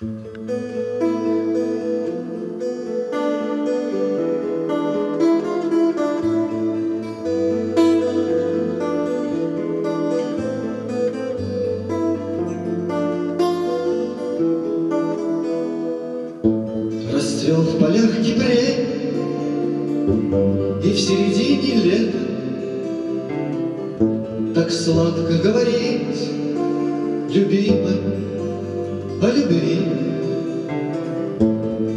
Расцвел в полях кипрей, И в середине лета. Так сладко говорить, любимой, о любви.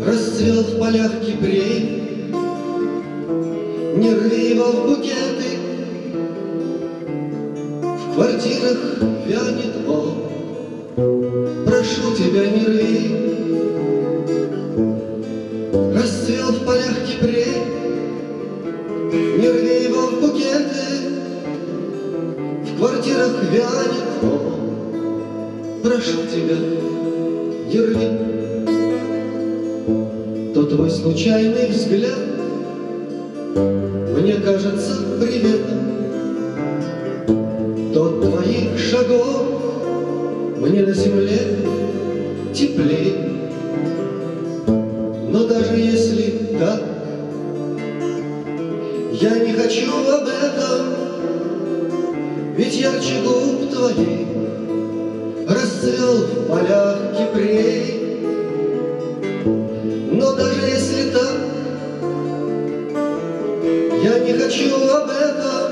Расцвел в полях кипрей, Не рви его в букеты, В квартирах вянет он. Прошу тебя, не рви, Расцвел в полях кипрей, Не рви его в букеты, В квартирах вянет он. Прошу тебя, не рви. Твой случайный взгляд Мне кажется приветом, То твоих шагов Мне на земле теплее. Но даже если так, я не хочу об этом, Ведь ярче губ твоих Расцвел в полях хочу об этом,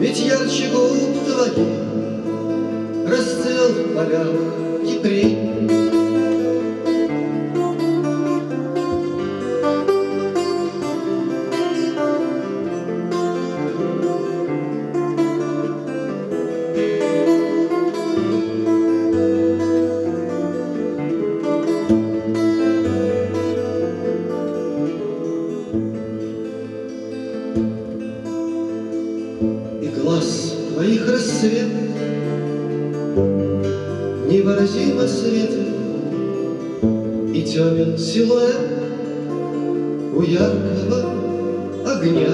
Ведь ярче губ твоих Расцвел в полях глаз твоих рассвет. Невыразимо светит И темен силуэт У яркого огня.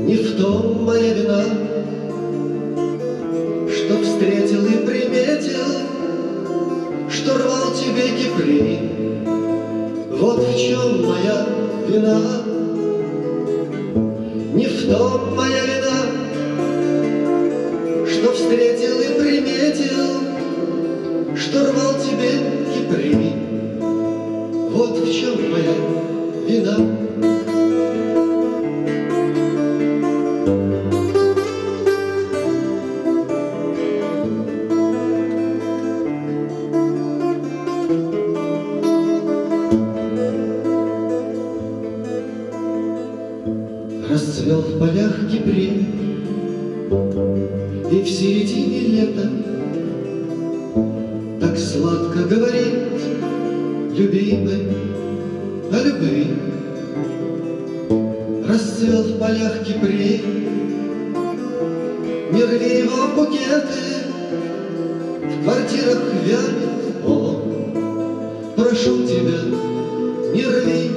Не в том моя вина Что встретил и приметил Что рвал тебе кипрей Вот в чем моя вина. Не в том моя Что рвал тебе кипрей. Вот в чем моя вина. Расцвел в полях кипрей, И в середине лета сладко говорить, любимой, о любви. Расцвел в полях кипрей, Не рви его букеты, В квартирах вянет он. Прошу тебя, не рви,